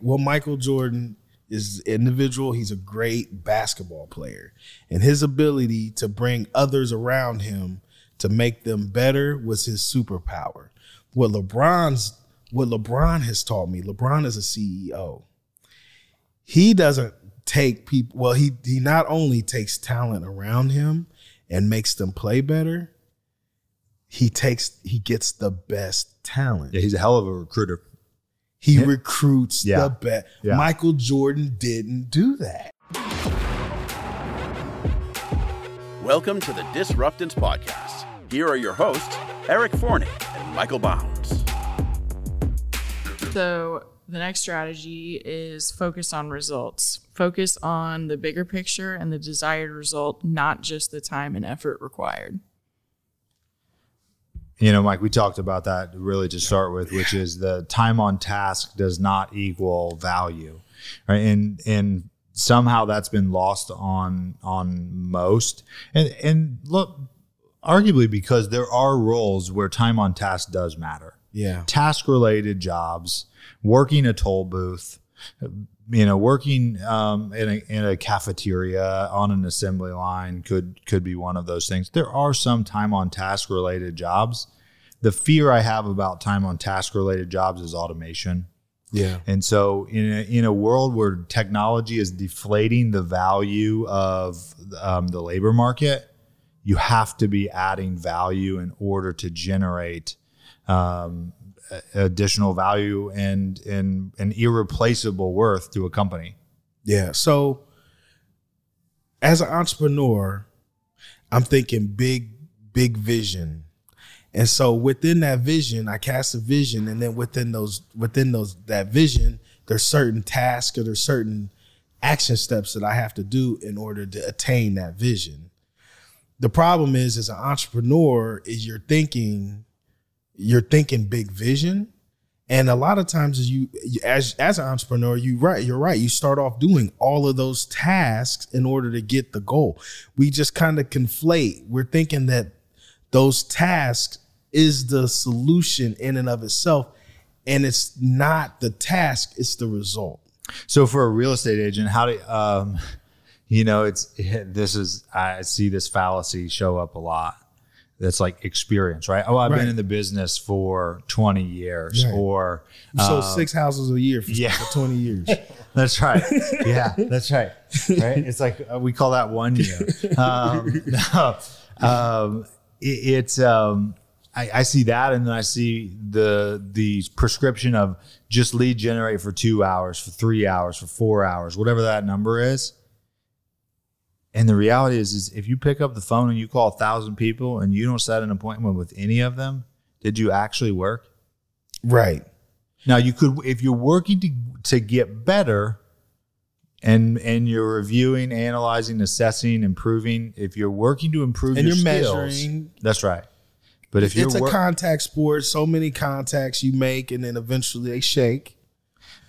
what Michael Jordan is individual. He's a great basketball player, and his ability to bring others around him to make them better was his superpower. What LeBron's what LeBron has taught me. LeBron is a CEO. He doesn't take people. Well, he he not only takes talent around him and makes them play better. He takes he gets the best talent. Yeah, he's a hell of a recruiter. He recruits Yeah. the best. Yeah. Michael Jordan didn't do that. Welcome to the Disruptance Podcast. Here are your hosts, Eric Forney and Michael Bounds. So the next strategy is focus on results. Focus on the bigger picture and the desired result, not just the time and effort required. You know, Mike, we talked about that really to start with, which is the time on task does not equal value, right? And and somehow that's been lost on on most. And and look, arguably because there are roles where time on task does matter. Yeah. task related jobs, working a toll booth, you know, working um, in, a, in a cafeteria on an assembly line could could be one of those things. There are some time on task related jobs. The fear I have about time on task related jobs is automation. Yeah. And so, in a, in a world where technology is deflating the value of um, the labor market, you have to be adding value in order to generate um, additional value and and an irreplaceable worth to a company. Yeah. So as an entrepreneur, I'm thinking big, big vision. And so within that vision, I cast a vision, and then within those within those that vision, there's certain tasks or there's certain action steps that I have to do in order to attain that vision. The problem is as an entrepreneur is you're thinking you're thinking big vision and a lot of times as you as as an entrepreneur, you right, you're right. You start off doing all of those tasks in order to get the goal. We just kind of conflate. We're thinking that those tasks is the solution in and of itself. And it's not the task, it's the result. So, for a real estate agent, how do um, you know? It's this is I see this fallacy show up a lot. That's like experience, right? Oh, I've Right. been in the business for twenty years, Right. or sold uh, six houses a year for, yeah. for 20 years. That's right. Yeah, that's right. Right. It's like uh, we call that one year. Um, no, um, it, it's um, I, I see that, and then I see the the prescription of just lead generate for two hours, for three hours, for four hours, whatever that number is. And the reality is, is if you pick up the phone and you call a thousand people and you don't set an appointment with any of them, did you actually work? right. Now you could, if you're working to to get better, and and you're reviewing, analyzing, assessing, improving. If you're working to improve And your you're skills, measuring. that's right. But if you're It's a wor- contact sport. So many contacts you make, and then eventually they shake.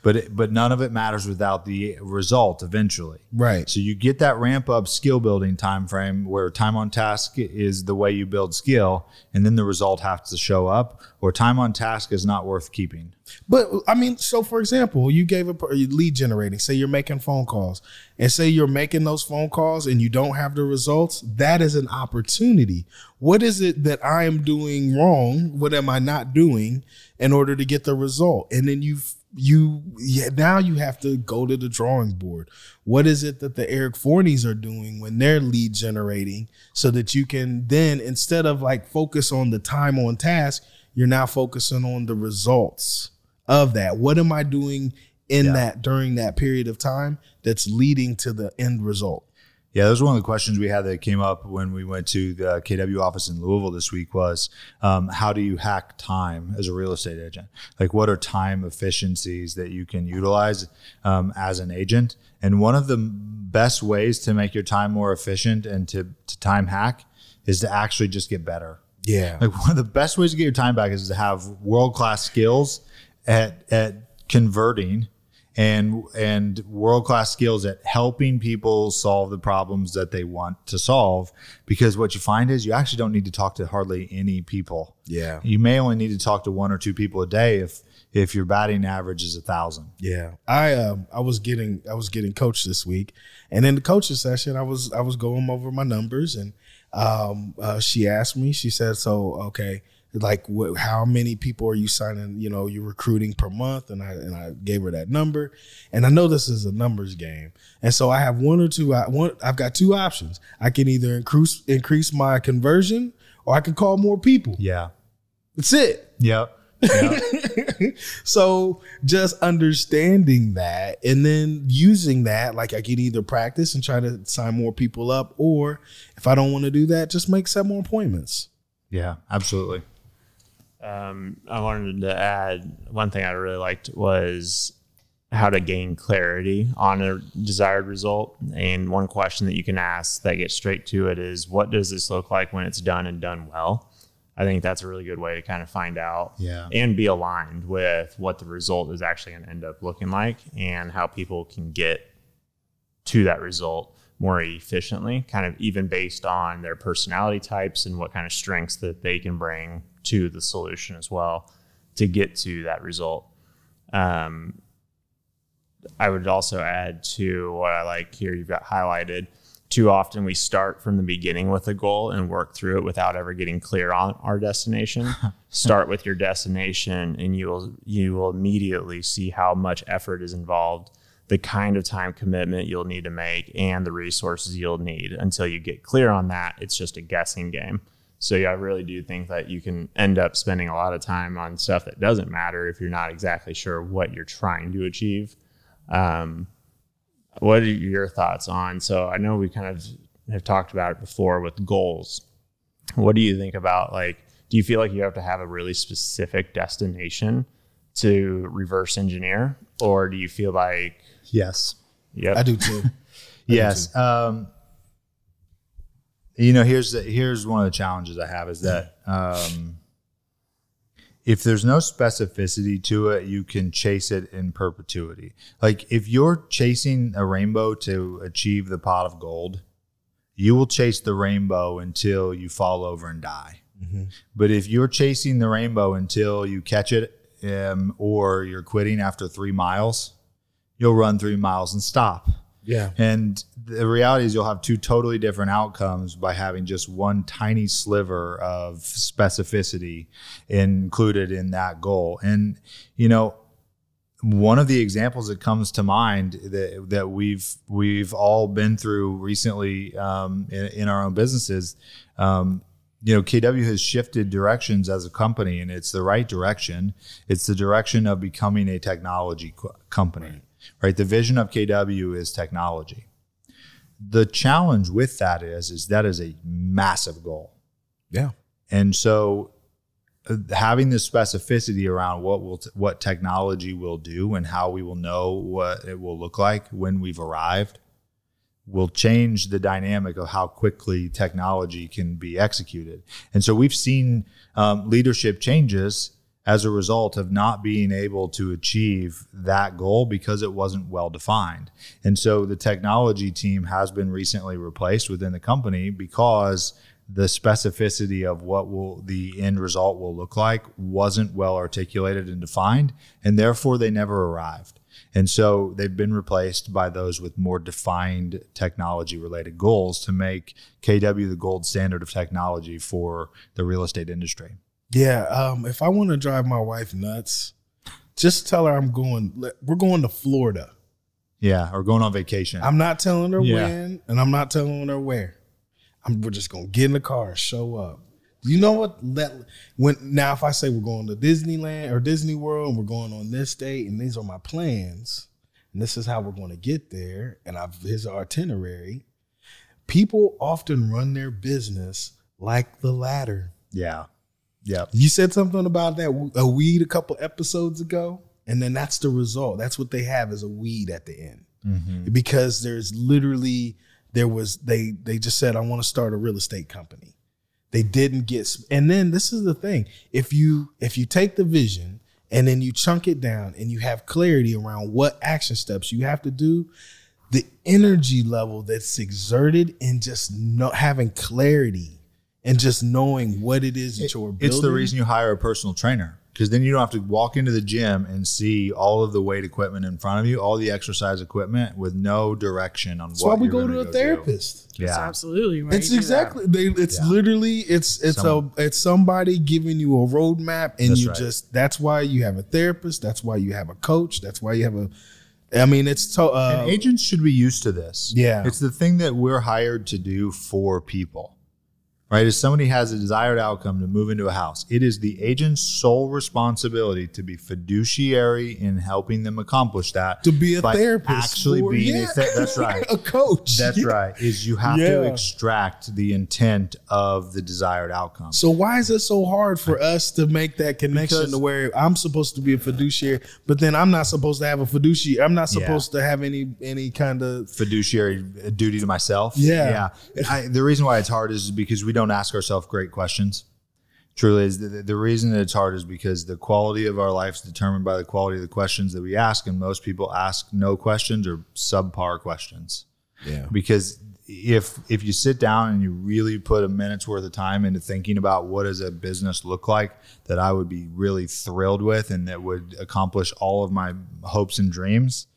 But it, but none of it matters without the result eventually. Right. So you get that ramp up skill building time frame where time on task is the way you build skill, and then the result has to show up. Or time on task is not worth keeping. But I mean, so for example, you gave a lead generating. Say you're making phone calls, and say you're making those phone calls, and you don't have the results. That is an opportunity. What is it that I am doing wrong? What am I not doing in order to get the result? And then you you yeah, now you have to go to the drawing board. What is it that the Eric Forneys are doing when they're lead generating, so that you can then instead of like focus on the time on task, you're now focusing on the results of that. What am I doing in Yeah. that during that period of time that's leading to the end result? Yeah, that was one of the questions we had that came up when we went to the KW office in Louisville this week was um, how do you hack time as a real estate agent? Like, what are time efficiencies that you can utilize um, as an agent? And one of the best ways to make your time more efficient and to, to time hack is to actually just get better. Yeah. Like one of the best ways to get your time back is to have world class skills at at converting and and world class skills at helping people solve the problems that they want to solve. Because what you find is you actually don't need to talk to hardly any people. Yeah. You may only need to talk to one or two people a day if if your batting average is a thousand. Yeah, I um I was getting I was getting coached this week, and in the coaching session, I was I was going over my numbers, and um uh, she asked me, she said, "So okay, like what, how many people are you signing? You know, you're recruiting per month?" And I and I gave her that number, and I know this is a numbers game, and so I have one or two. I one I've got two options. I can either increase increase my conversion, or I can call more people. Yeah. That's it. Yep. Yep. so just understanding that and then using that, like I can either practice and try to sign more people up, or if I don't want to do that, just make set more appointments. yeah. Absolutely. Um, I wanted to add one thing I really liked was how to gain clarity on a desired result. And one question that you can ask that gets straight to it is, what does this look like when it's done and done well? I think that's a really good way to kind of find out Yeah. and be aligned with what the result is actually going to end up looking like and how people can get to that result more efficiently, kind of even based on their personality types and what kind of strengths that they can bring to the solution as well to get to that result. Um, I would also add to what I like here you've got highlighted. Too often we start from the beginning with a goal and work through it without ever getting clear on our destination. start with your destination and you will you will immediately see how much effort is involved, the kind of time commitment you'll need to make and the resources you'll need until you get clear on that. It's just a guessing game. So yeah, I really do think that you can end up spending a lot of time on stuff that doesn't matter if you're not exactly sure what you're trying to achieve. Um, what are your thoughts on? So I know we kind of have talked about it before with goals. What do you think about like? Do you feel like you have to have a really specific destination to reverse engineer, or do you feel like, Yes. yep, I do too. Yes. Um, you know, here's the, here's one of the challenges I have is that um, if there's no specificity to it, you can chase it in perpetuity. Like if you're chasing a rainbow to achieve the pot of gold, you will chase the rainbow until you fall over and die. But if you're chasing the rainbow until you catch it um, or you're quitting after three miles, you'll run three miles and stop. Yeah. And the reality is, you'll have two totally different outcomes by having just one tiny sliver of specificity included in that goal. And, you know, one of the examples that comes to mind that, that we've we've all been through recently um, in, in our own businesses, um, you know, KW has shifted directions as a company, and it's the right direction. It's the direction of becoming a technology co- company, right. The vision of KW is technology. The challenge with that is, is that is a massive goal. Yeah. And so uh, having the specificity around what will t- what technology will do and how we will know what it will look like when we've arrived will change the dynamic of how quickly technology can be executed. And so we've seen um, leadership changes as a result of not being able to achieve that goal because it wasn't well defined. And so the technology team has been recently replaced within the company because the specificity of what will the end result will look like wasn't well articulated and defined and therefore they never arrived. And so they've been replaced by those with more defined technology related goals to make KW the gold standard of technology for the real estate industry. Yeah. Um, if I want to drive my wife nuts, just tell her I'm going. We're going to Florida. Yeah, or going on vacation. I'm not telling her Yeah. when, and I'm not telling her where. I'm, we're just gonna get in the car, show up. You know what? Let when now if I say we're going to Disneyland or Disney World and we're going on this date and these are my plans and this is how we're going to get there and I've here's our itinerary. People often run their business like the ladder. yeah. Yep. You said something about that a weed a couple episodes ago, and then that's the result. That's what they have as a weed at the end, mm-hmm. because there's literally there was they they just said I want to start a real estate company. They didn't get, and then this is the thing: if you if you take the vision and then you chunk it down and you have clarity around what action steps you have to do, the energy level that's exerted in just no, having clarity and just knowing what it is that you're building. It's the reason you hire a personal trainer because then you don't have to walk into the gym and see all of the weight equipment in front of you, all the exercise equipment with no direction on That's what why we you're go gonna a do. therapist. That's Yeah. absolutely why It's you do that. exactly they, it's Yeah. literally it's it's Some- a it's somebody giving you a roadmap and That's you right. just that's why you have a therapist that's why you have a coach that's why you have a I mean it's to, uh, And agents should be used to this. Yeah. It's the thing that we're hired to do for people. Right? If somebody has a desired outcome to move into a house, it is the agent's sole responsibility to be fiduciary in helping them accomplish that. to be a therapist Actually for- being yeah. a that's right. a coach That's Yeah. right. Is you have to extract the intent of the desired outcome. So why is it so hard for us to make that connection Because- to where I'm supposed to be a fiduciary, but then I'm not supposed to have a fiduciary. I'm not Yeah. supposed to have any any kind of fiduciary duty to myself. Yeah. yeah. I, the reason why it's hard is because we don't ask ourselves great questions. Truly, is the, the reason that it's hard is because the quality of our life is determined by the quality of the questions that we ask, and most people ask no questions or subpar questions. yeah. Because if if you sit down and you really put a minute's worth of time into thinking about what does a business look like that I would be really thrilled with and that would accomplish all of my hopes and dreams,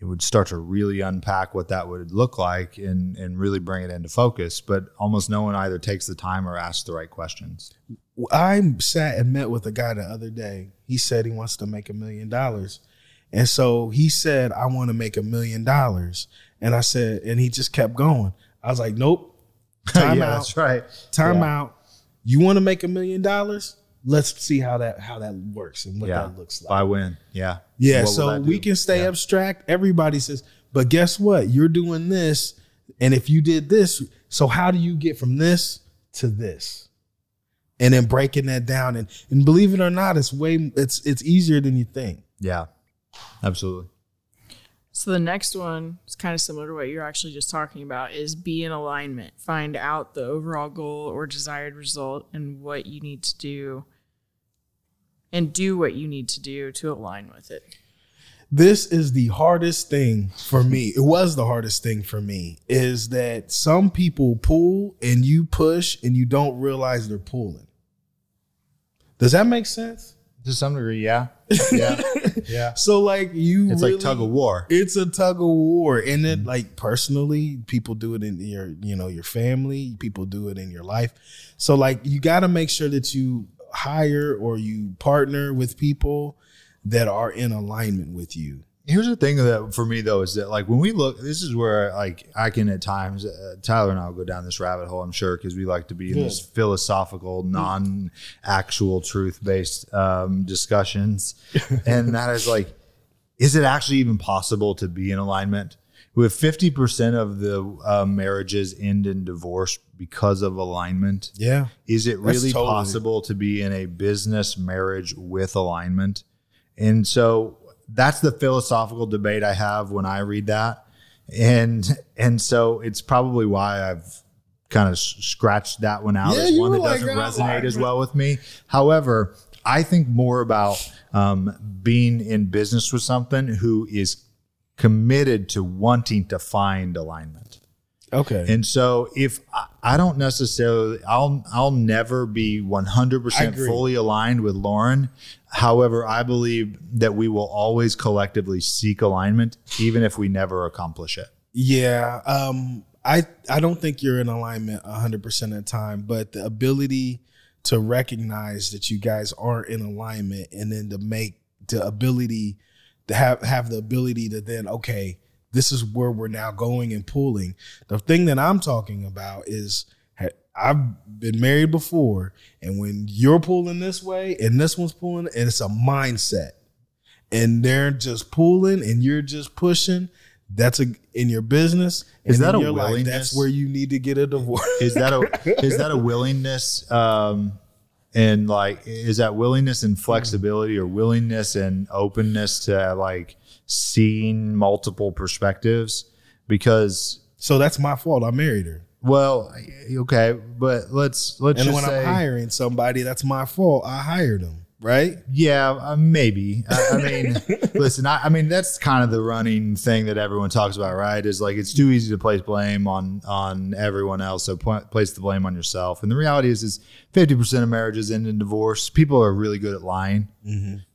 it would start to really unpack what that would look like and and really bring it into focus. But almost no one either takes the time or asks the right questions. I sat and met with a guy the other day. He said he wants to make a million dollars. And so he said, I want to make a million dollars. And I said, and he just kept going. I was like, nope. Time yeah, out. that's right. Time Yeah. out. You want to make a million dollars? Let's see how that how that works and what yeah, that looks like. By when? Yeah, Yeah, What so we can stay Yeah. abstract. Everybody says, but guess what? You're doing this, and if you did this, so how do you get from this to this? And then breaking that down, and and believe it or not, it's way it's it's easier than you think. Yeah, absolutely. So the next one is kind of similar to what you're actually just talking about is be in alignment. Find out the overall goal or desired result and what you need to do and do what you need to do to align with it. This is the hardest thing for me. It was the hardest thing for me is that some people pull and you push and you don't realize they're pulling. Does that make sense? To some degree, yeah, yeah, yeah. So like you It's really, like tug of war. It's a tug of war. And then mm-hmm. like personally, people do it in your, you know, your family, people do it in your life. So like you gotta make sure that you hire or you partner with people that are in alignment with you. Here's the thing that for me though is that like when we look, this is where like I can at times uh, Tyler and I will go down this rabbit hole. I'm sure because we like to be in this philosophical, non-actual truth-based um, discussions, and that is like, is it actually even possible to be in alignment? With 50% of the uh, marriages end in divorce because of alignment, Yeah. is it really totally- possible to be in a business marriage with alignment? And so that's the philosophical debate I have when I read that. And and so it's probably why I've kind of scratched that one out Yeah, as one that like, doesn't "Oh, resonate as well with me. However, I think more about um, being in business with something who is committed to wanting to find alignment. Okay. And so if I, don't necessarily I'll I'll never be 100% fully aligned with Lauren. However, I believe that we will always collectively seek alignment even if we never accomplish it. Yeah, um, I I don't think you're in alignment 100 percent of the time, but the ability to recognize that you guys aren't in alignment, and then to make the ability to have have the ability to then okay, this is where we're now going and pulling. The thing that I'm talking about is I've been married before, and when you're pulling this way and this one's pulling, and it's a mindset and they're just pulling and you're just pushing, that's a in your business. Is that a your life, willingness? That's where you need to get a divorce. Is that a is that a willingness um and like is that willingness and flexibility or willingness and openness to like seeing multiple perspectives because so that's my fault. I married her, well okay but let's let's and just when say I'm hiring somebody, that's my fault. I hired them. Right? Yeah, uh, maybe. I, I mean, listen, I, I mean that's kind of the running thing that everyone talks about, right? Is like it's too easy to place blame on on everyone else, so pl- place the blame on yourself. And the reality is, is fifty percent of marriages end in divorce. People are really good at lying.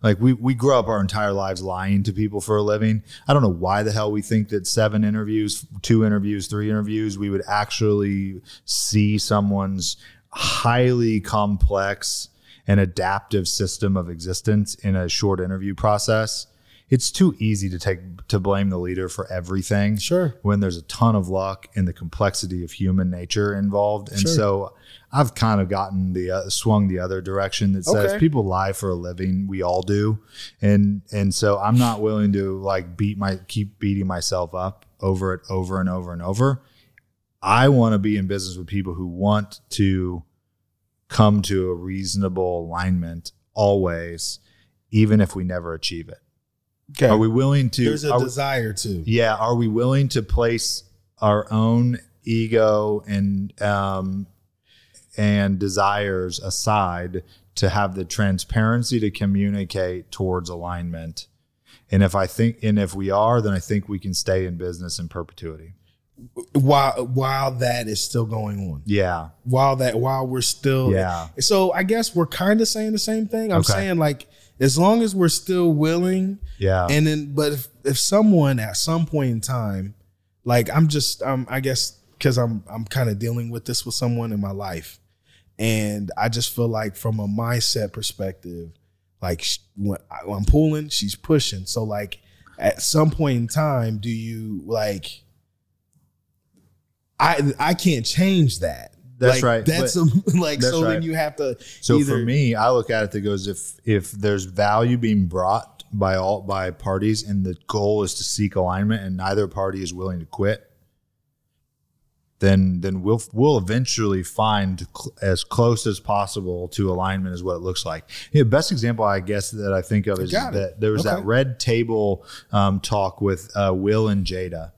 Like we we grow up our entire lives lying to people for a living. I don't know why the hell we think that seven interviews, two interviews, three interviews, we would actually see someone's highly complex and adaptive system of existence in a short interview process. It's too easy to take to blame the leader for everything. Sure. When there's a ton of luck and the complexity of human nature involved. And Sure. so I've kind of gotten the uh, swung the other direction that says Okay. people lie for a living. We all do. And and so I'm not willing to like beat my keep beating myself up over it over and over and over. I want to be in business with people who want to come to a reasonable alignment always, even if we never achieve it. Okay. Are we willing to? There's a we- desire to. yeah, are we willing to place our own ego and um, and desires aside to have the transparency to communicate towards alignment? And if I think, and if we are, then I think we can stay in business in perpetuity. While while that is still going on. Yeah, While that while we're still Yeah. So I guess we're kind of saying the same thing. I'm Okay. saying like as long as we're still willing yeah, and then but if, if someone at some point in time like i'm just um i guess because i'm i'm kind of dealing with this with someone in my life and i just feel like from a mindset perspective like sh- when I- when i'm pulling she's pushing so like at some point in time do you like i i can't change that That's Like, right. that's But- a, like that's so then you have to So either, for me, I look at it that goes if if there's value being brought by all by parties and the goal is to seek alignment and neither party is willing to quit, then then we'll we'll eventually find cl- as close as possible to alignment is what it looks like. The best example I guess that I think of is that there was that red table um, talk with uh, Will and Jada.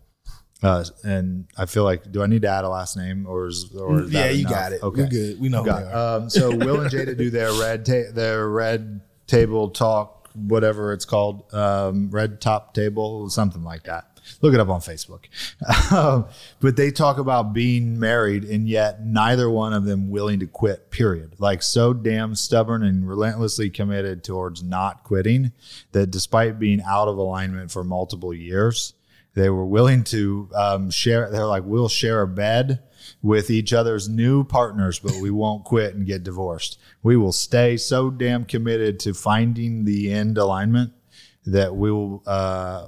Uh, and I feel like, do I need to add a last name or is, or is yeah you enough? got it Okay. we're good we know who Got they are. Um, so Will and Jada do their red ta- their red table talk, whatever it's called, um, red top table, something like that. Look it up on Facebook. Um, but they talk about being married and yet neither one of them willing to quit. Period. Like so damn stubborn and relentlessly committed towards not quitting that despite being out of alignment for multiple years, they were willing to um, share. They're like, we'll share a bed with each other's new partners, but we won't quit and get divorced. We will stay so damn committed to finding the end alignment that we will uh,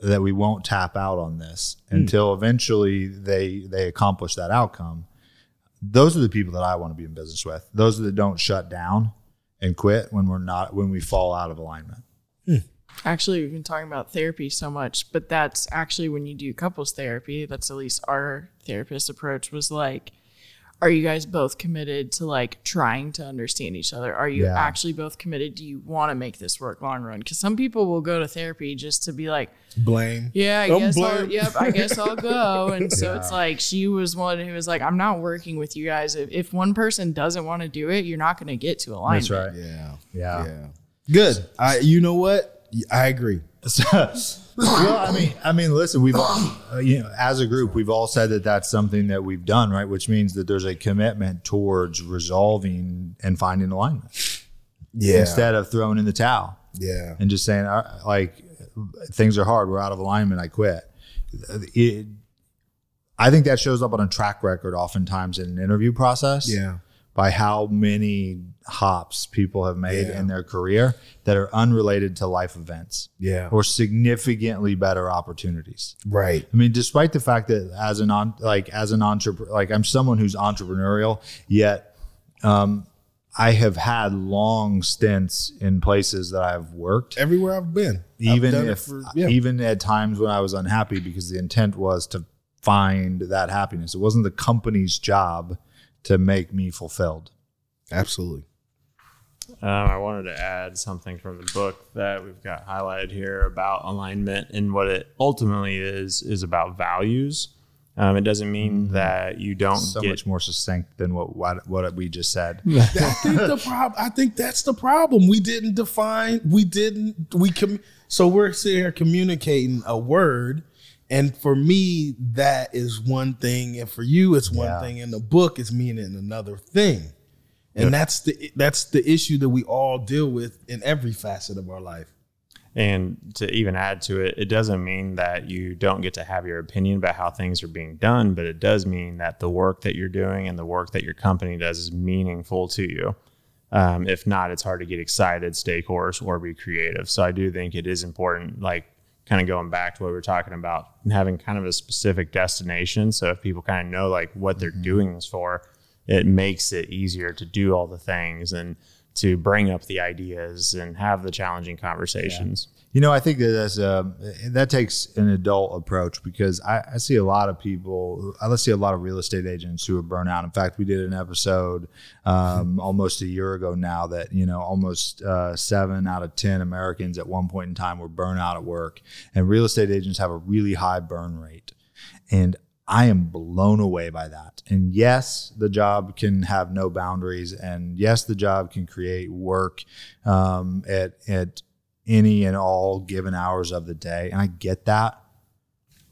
that we won't tap out on this until eventually they they accomplish that outcome. Those are the people that I want to be in business with. Those that don't shut down and quit when we're not when we fall out of alignment. Actually, we've been talking about therapy so much, but that's actually when you do couples therapy, that's at least our therapist approach was like, are you guys both committed to like trying to understand each other? Are you Yeah. actually both committed? Do you want to make this work long run? Because some people will go to therapy just to be like, blame yeah, I Don't guess I'll, yep, I guess I'll go. And so it's like she was one who was like, I'm not working with you guys. If, if one person doesn't want to do it, you're not going to get to alignment. That's right. yeah Yeah. Yeah. Good. I you know what? I agree. well, I mean, I mean, listen, we've all, uh, you know, as a group, we've all said that that's something that we've done, right? Which means that there's a commitment towards resolving and finding alignment Yeah. instead of throwing in the towel yeah. and just saying, "Uh, like, things are hard, we're out of alignment, I quit. It, I think that shows up on a track record oftentimes in an interview process Yeah. By how many hops people have made Yeah. in their career that are unrelated to life events Yeah. or significantly better opportunities. Right. I mean, despite the fact that as an on like as an entrepreneur, like I'm someone who's entrepreneurial, yet um, I have had long stints in places that I've worked, Everywhere I've been. I've even if for- yeah. even at times when I was unhappy because the intent was to find that happiness. It wasn't the company's job to make me fulfilled. Absolutely. Um, I wanted to add something from the book that we've got highlighted here about alignment and what it ultimately is is about values. Um, it doesn't mean that you don't so get much more succinct than what what, what we just said. I think the problem. I think that's the problem. We didn't define. We didn't. We com- So we're sitting here communicating a word, and for me, that is one thing, and for you, it's one Yeah. thing. And the book is meaning another thing, and that's the that's the issue that we all deal with in every facet of our life. And to even add to it, it doesn't mean that you don't get to have your opinion about how things are being done, but it does mean that the work that you're doing and the work that your company does is meaningful to you. Um, if not, it's hard to get excited, stay course, or be creative. So I do think it is important, like kind of going back to what we were talking about, and having kind of a specific destination. So if people kind of know like what they're mm-hmm. doing this for, it makes it easier to do all the things and to bring up the ideas and have the challenging conversations. You know, I think that that's a, that takes an adult approach because I, I see a lot of people. I see a lot of real estate agents who are burnt out. In fact, we did an episode um, almost a year ago now that you know almost uh, seven out of ten Americans at one point in time were burnt out at work, and real estate agents have a really high burn rate, and I am blown away by that. And yes, the job can have no boundaries, and yes, the job can create work um, at at any and all given hours of the day, and I get that.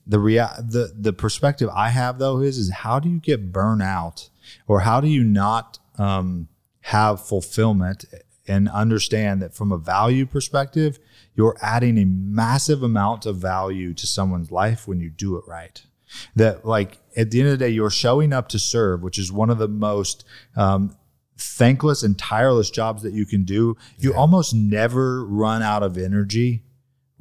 The rea- the the perspective I have though is is how do you get burnout, or how do you not um, have fulfillment and understand that from a value perspective, you're adding a massive amount of value to someone's life when you do it right that like at the end of the day you're showing up to serve which is one of the most um, thankless and tireless jobs that you can do you almost never run out of energy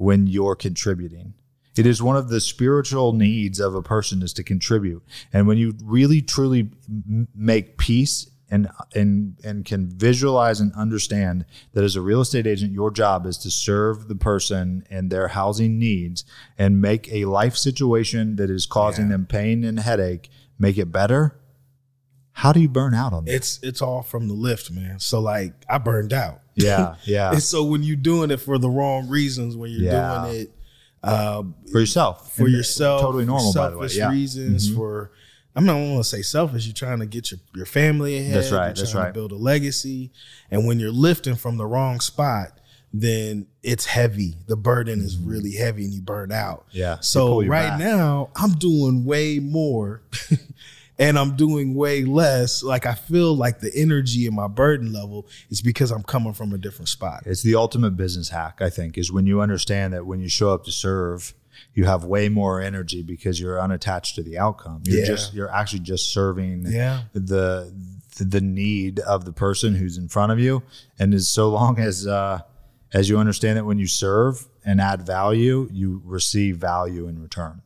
when you're contributing. It is one of the spiritual needs of a person is to contribute. And when you really truly m- make peace and and and can visualize and understand that as a real estate agent your job is to serve the person and their housing needs and make a life situation that is causing them pain and headache make it better how do you burn out on that It's it's all from the lift, man. So like I burned out. yeah yeah And so when you're doing it for the wrong reasons, when you're Yeah. doing it uh, for yourself for And yourself, totally for normal by the way selfish yeah Mm-hmm. reasons, for I'm not want to say selfish. You're trying to get your, your family ahead. That's right, You're that's trying right. To build a legacy, and when you're lifting from the wrong spot, then it's heavy. The burden is really heavy, and you burn out. Mm-hmm. Yeah, So right back. now, I'm doing way more. And I'm doing way less. Like I feel like the energy in my burden level is because I'm coming from a different spot. It's the ultimate business hack, I think, is when you understand that when you show up to serve, you have way more energy because you're unattached to the outcome. You're Yeah. just you're actually just serving Yeah. the the need of the person who's in front of you. And as so long as uh, as you understand that when you serve and add value, you receive value in return.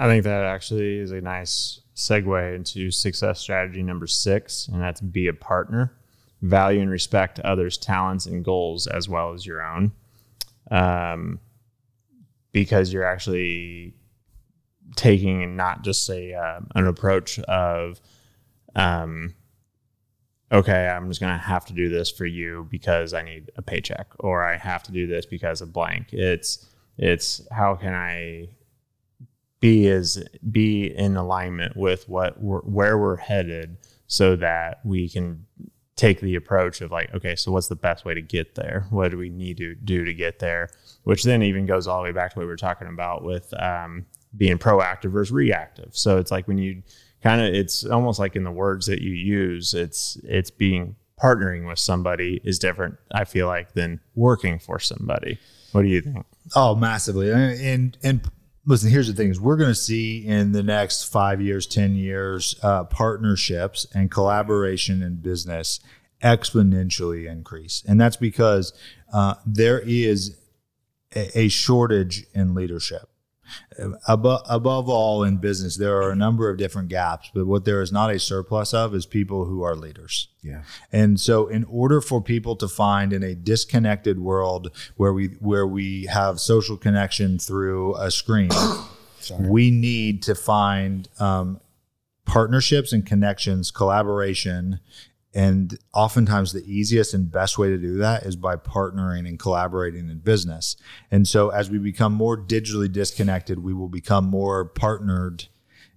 I think that actually is a nice segue into success strategy number six, and that's be a partner. Value and respect others' talents and goals as well as your own. Um, because you're actually taking not just a um an approach of, um, okay, I'm just going to have to do this for you because I need a paycheck, or I have to do this because of blank. It's it's how can I be is be in alignment with what we're, where we're headed so that we can take the approach of like okay so what's the best way to get there? What do we need to do to get there? Which then even goes all the way back to what we were talking about with um, being proactive versus reactive. So it's like when you kind of it's almost like in the words that you use it's it's being partnering with somebody is different i feel like than working for somebody. What do you think? Oh, massively. And and listen, here's the thing: is we're going to see in the next five years, ten years, uh, partnerships and collaboration in business exponentially increase, and that's because uh, there is a, a shortage in leadership. Above, above all, in business, there are a number of different gaps, but what there is not a surplus of is people who are leaders. Yeah. And so in order for people to find in a disconnected world where we where we have social connection through a screen, we need to find um, partnerships and connections, collaboration. And oftentimes, the easiest and best way to do that is by partnering and collaborating in business. And so, as we become more digitally disconnected, we will become more partnered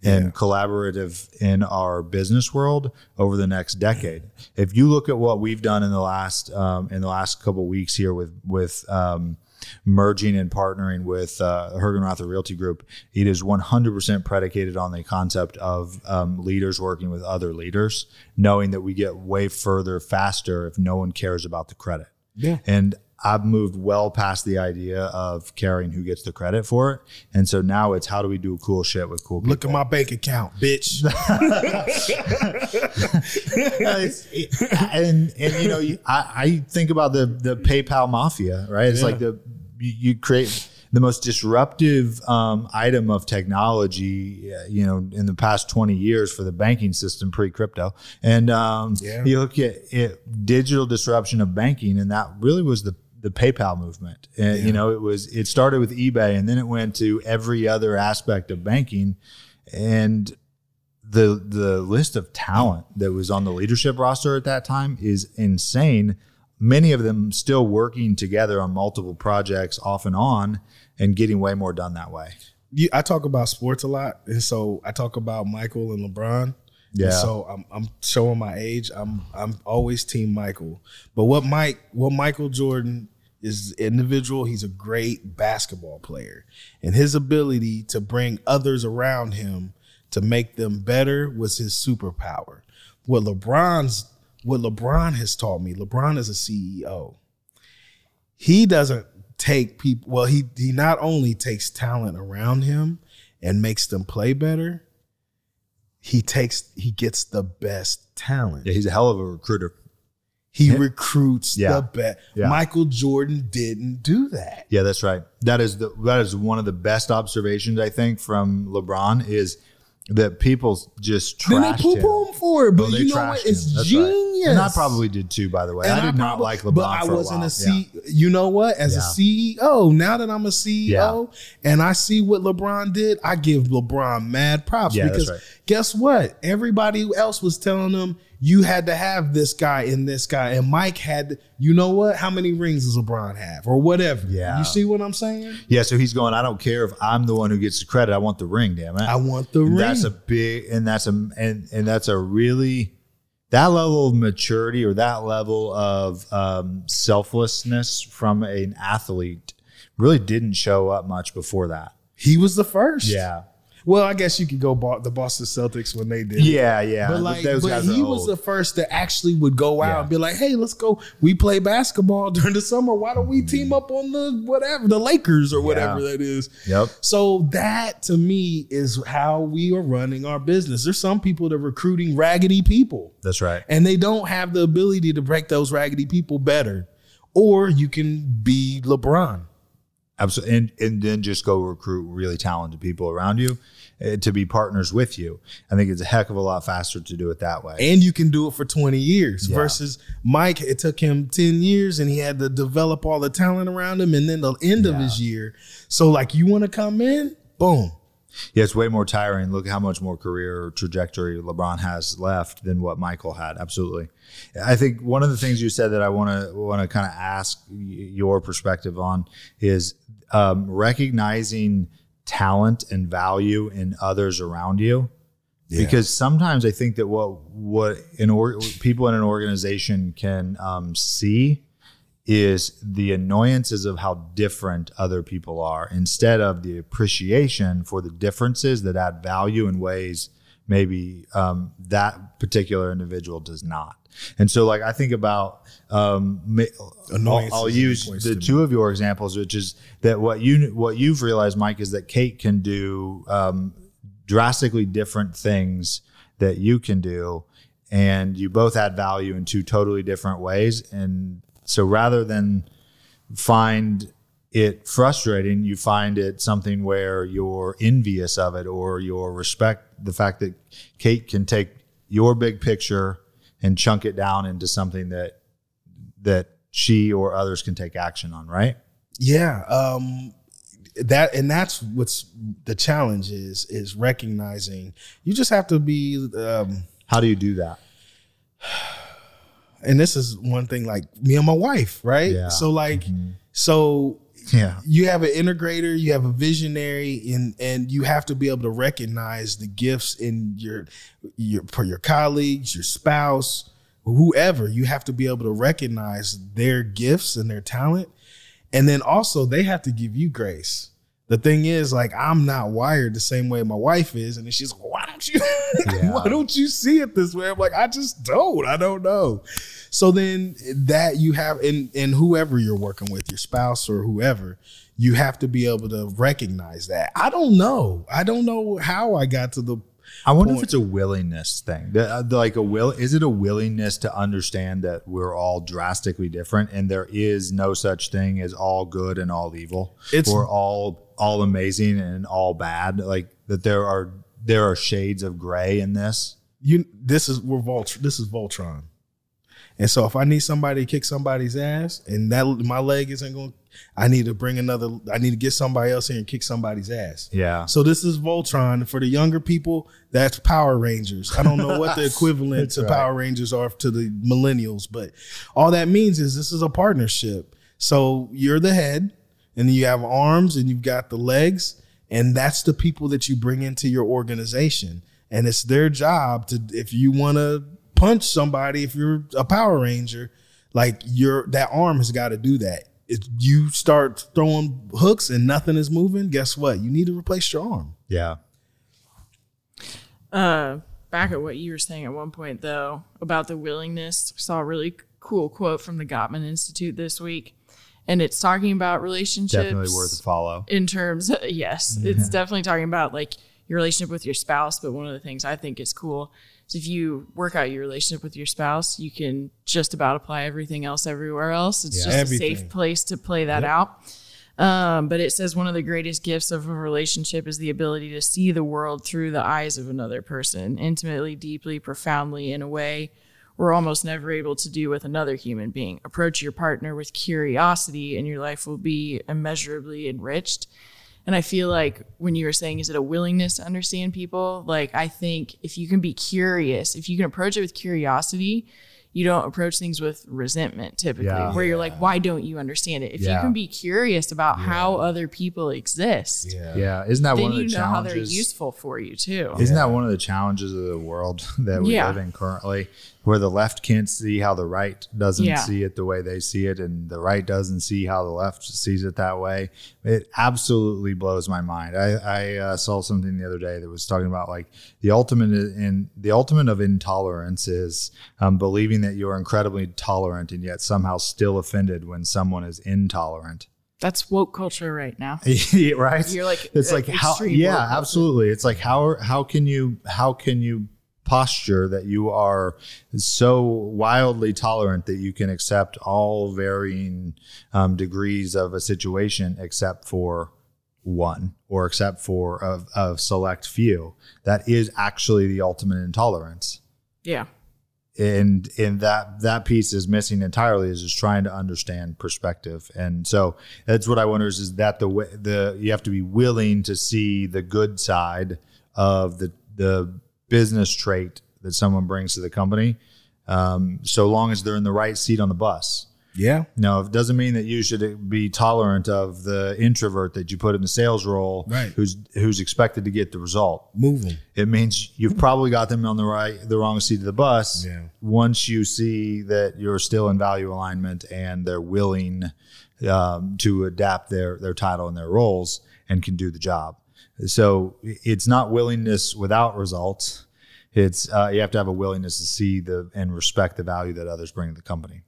and Yeah. collaborative in our business world over the next decade. If you look at what we've done in the last um, in the last couple weeks here with with um, merging and partnering with uh, Hergenrother Realty Group, it is 100% predicated on the concept of um, leaders working with other leaders, knowing that we get way further faster if no one cares about the credit. Yeah. And I've moved well past the idea of caring who gets the credit for it. And so now it's how do we do cool shit with cool people? Look at my bank account, bitch. And and you know I, I think about the the PayPal mafia, right? It's Yeah. like the you, you create the most disruptive um, item of technology, you know, in the past twenty years for the banking system pre crypto, and um, Yeah. you look at it, digital disruption of banking, and that really was the the PayPal movement. And, You know, it was it started with eBay, and then it went to every other aspect of banking, and the the list of talent that was on the leadership roster at that time is insane. Many of them still working together on multiple projects off and on and getting way more done that way. you, I talk about sports a lot, and so I talk about Michael and LeBron. Yeah. And so I'm I'm showing my age. I'm I'm always team Michael. But what Mike what Michael Jordan is individual, he's a great basketball player. And his ability to bring others around him to make them better was his superpower. What LeBron's what LeBron has taught me, LeBron is a CEO. He doesn't take people well, he he not only takes talent around him and makes them play better, he takes he gets the best talent. Yeah, he's a hell of a recruiter. He recruits Yeah. the best. Yeah. Michael Jordan didn't do that. Yeah, that's right. That is the that is one of the best observations I think from LeBron is that people just Then they trashed poo him. him for it, but they you know what? It's That's right. genius. And I probably did too, by the way. And I did not probably- like LeBron but I wasn't a C. You know what? As Yeah. a CEO, now that I'm a CEO Yeah. and I see what LeBron did, I give LeBron mad props Yeah, because right. guess what? Everybody else was telling them you had to have this guy and this guy, and Mike had. You know what? How many rings does LeBron have, or whatever? Yeah. You see what I'm saying? Yeah, so he's going. I don't care if I'm the one who gets the credit. I want the ring. Damn it! I want the And ring. That's a big, and that's a, and and that's a really that level of maturity or that level of um, selflessness from an athlete really didn't show up much before that. he was the first. Yeah, Well, I guess you could go the Boston Celtics when they did. yeah, yeah. But like, those but he was the first that actually would go out Yeah. and be like, "Hey, let's go. We play basketball during the summer. Why don't we mm-hmm. team up on the whatever the Lakers or whatever Yeah. that is?" Yep. So that to me is how we are running our business. There's some people that are recruiting raggedy people, That's right. and they don't have the ability to break those raggedy people better. Or you can be LeBron. Absolutely, and and then just go recruit really talented people around you uh, to be partners with you. I think it's a heck of a lot faster to do it that way. and you can do it for 20 years Yeah. versus Mike it took him 10 years and he had to develop all the talent around him and then the end of his year so like you want to come in boom Yeah, it's way more tiring. Look how much more career trajectory LeBron has left than what Michael had. Absolutely. I think one of the things you said that I want to want to kind of ask your perspective on is um, recognizing talent and value in others around you. Because sometimes I think that what what an or, people in an organization can um, see is the annoyances of how different other people are instead of the appreciation for the differences that add value in ways maybe um, that particular individual does not. And so, like, I think about, um, I'll, I'll use the two of your examples, which is that what you what you've realized, Mike, is that Kate can do um, drastically different things that you can do, and you both add value in two totally different ways. And so, rather than find it frustrating, you find it something where you're envious of it or you're respect the fact that Kate can take your big picture and chunk it down into something that that she or others can take action on, right? yeah um that and that's what's the challenge is is recognizing you just have to be um How do you do that? And this is one thing like me and my wife right Yeah. so like mm-hmm. so Yeah. you have an integrator, you have a visionary, and and you have to be able to recognize the gifts in your your for your colleagues, your spouse, whoever. You have to be able to recognize their gifts and their talent, and then also they have to give you grace. The thing is, like, I'm not wired the same way my wife is, and then she's like, "Why don't you? Yeah. why don't you see it this way?" I'm like, "I just don't. I don't know." So then that you have in in whoever you're working with, your spouse or whoever, you have to be able to recognize that. I don't know. I don't know how I got to the I wonder if it's a willingness thing. Uh, Like a will, is it a willingness to understand that we're all drastically different, and there is no such thing as all good and all evil, It's- or all all amazing and all bad. Like that, there are there are shades of gray in this. you this is we're Volt this is Voltron. And so if I need somebody to kick somebody's ass and that my leg isn't going I need to bring another I need to get somebody else here and kick somebody's ass. Yeah, So this is Voltron for the younger people. That's Power Rangers. I don't know what the equivalent to right. Power Rangers are to the millennials, but all that means is this is a partnership. So you're the head, and you have arms, and you've got the legs, and that's the people that you bring into your organization. And it's their job to if you want to punch somebody, if you're a Power Ranger, like your that arm has got to do that. If you start throwing hooks and nothing is moving, guess what? You need to replace your arm. yeah, Uh, back at what you were saying at one point though about the willingness, saw a really cool quote from the Gottman Institute this week, and it's talking about relationships. definitely worth a follow. in terms yes it's definitely talking about like your relationship with your spouse but one of the things i think is cool is if you work out your relationship with your spouse you can just about apply everything else everywhere else it's Yeah. just Everything. a safe place to play that out um, but it says one of the greatest gifts of a relationship is the ability to see the world through the eyes of another person intimately deeply profoundly in a way we're almost never able to do with another human being. Approach your partner with curiosity, and your life will be immeasurably enriched. And I feel like when you were saying, is it a willingness to understand people? Like, I think if you can be curious, if you can approach it with curiosity, you don't approach things with resentment typically, Yeah. where you're like, why don't you understand it? If Yeah. you can be curious about how other people exist, Yeah, isn't that then one of you the know how they're challenges? useful for you too. Isn't that one of the challenges of the world that we Yeah. live in currently, where the left can't see how the right doesn't Yeah. see it the way they see it, and the right doesn't see how the left sees it that way? It absolutely blows my mind. I, I uh, saw something the other day that was talking about like the ultimate in the ultimate of intolerance is um, believing that you're incredibly tolerant and yet somehow still offended when someone is intolerant. That's woke culture right now. right You're like, it's like how yeah absolutely it's like how how can you how can you posture that you are so wildly tolerant that you can accept all varying um, degrees of a situation except for one or except for a, a select few. That is actually the ultimate intolerance. Yeah. and and that that piece is missing entirely is just trying to understand perspective. And so that's what i wonder is, is that the way the you have to be willing to see the good side of the the business trait that someone brings to the company um, so long as they're in the right seat on the bus Yeah. no, it doesn't mean that you should be tolerant of the introvert that you put in the sales role, Right. Who's who's expected to get the result. Move them. It means you've probably got them on the right, the wrong seat of the bus. Yeah. Once you see that you're still in value alignment and they're willing um, to adapt their their title and their roles and can do the job, so it's not willingness without results. It's uh, you have to have a willingness to see the and respect the value that others bring to the company.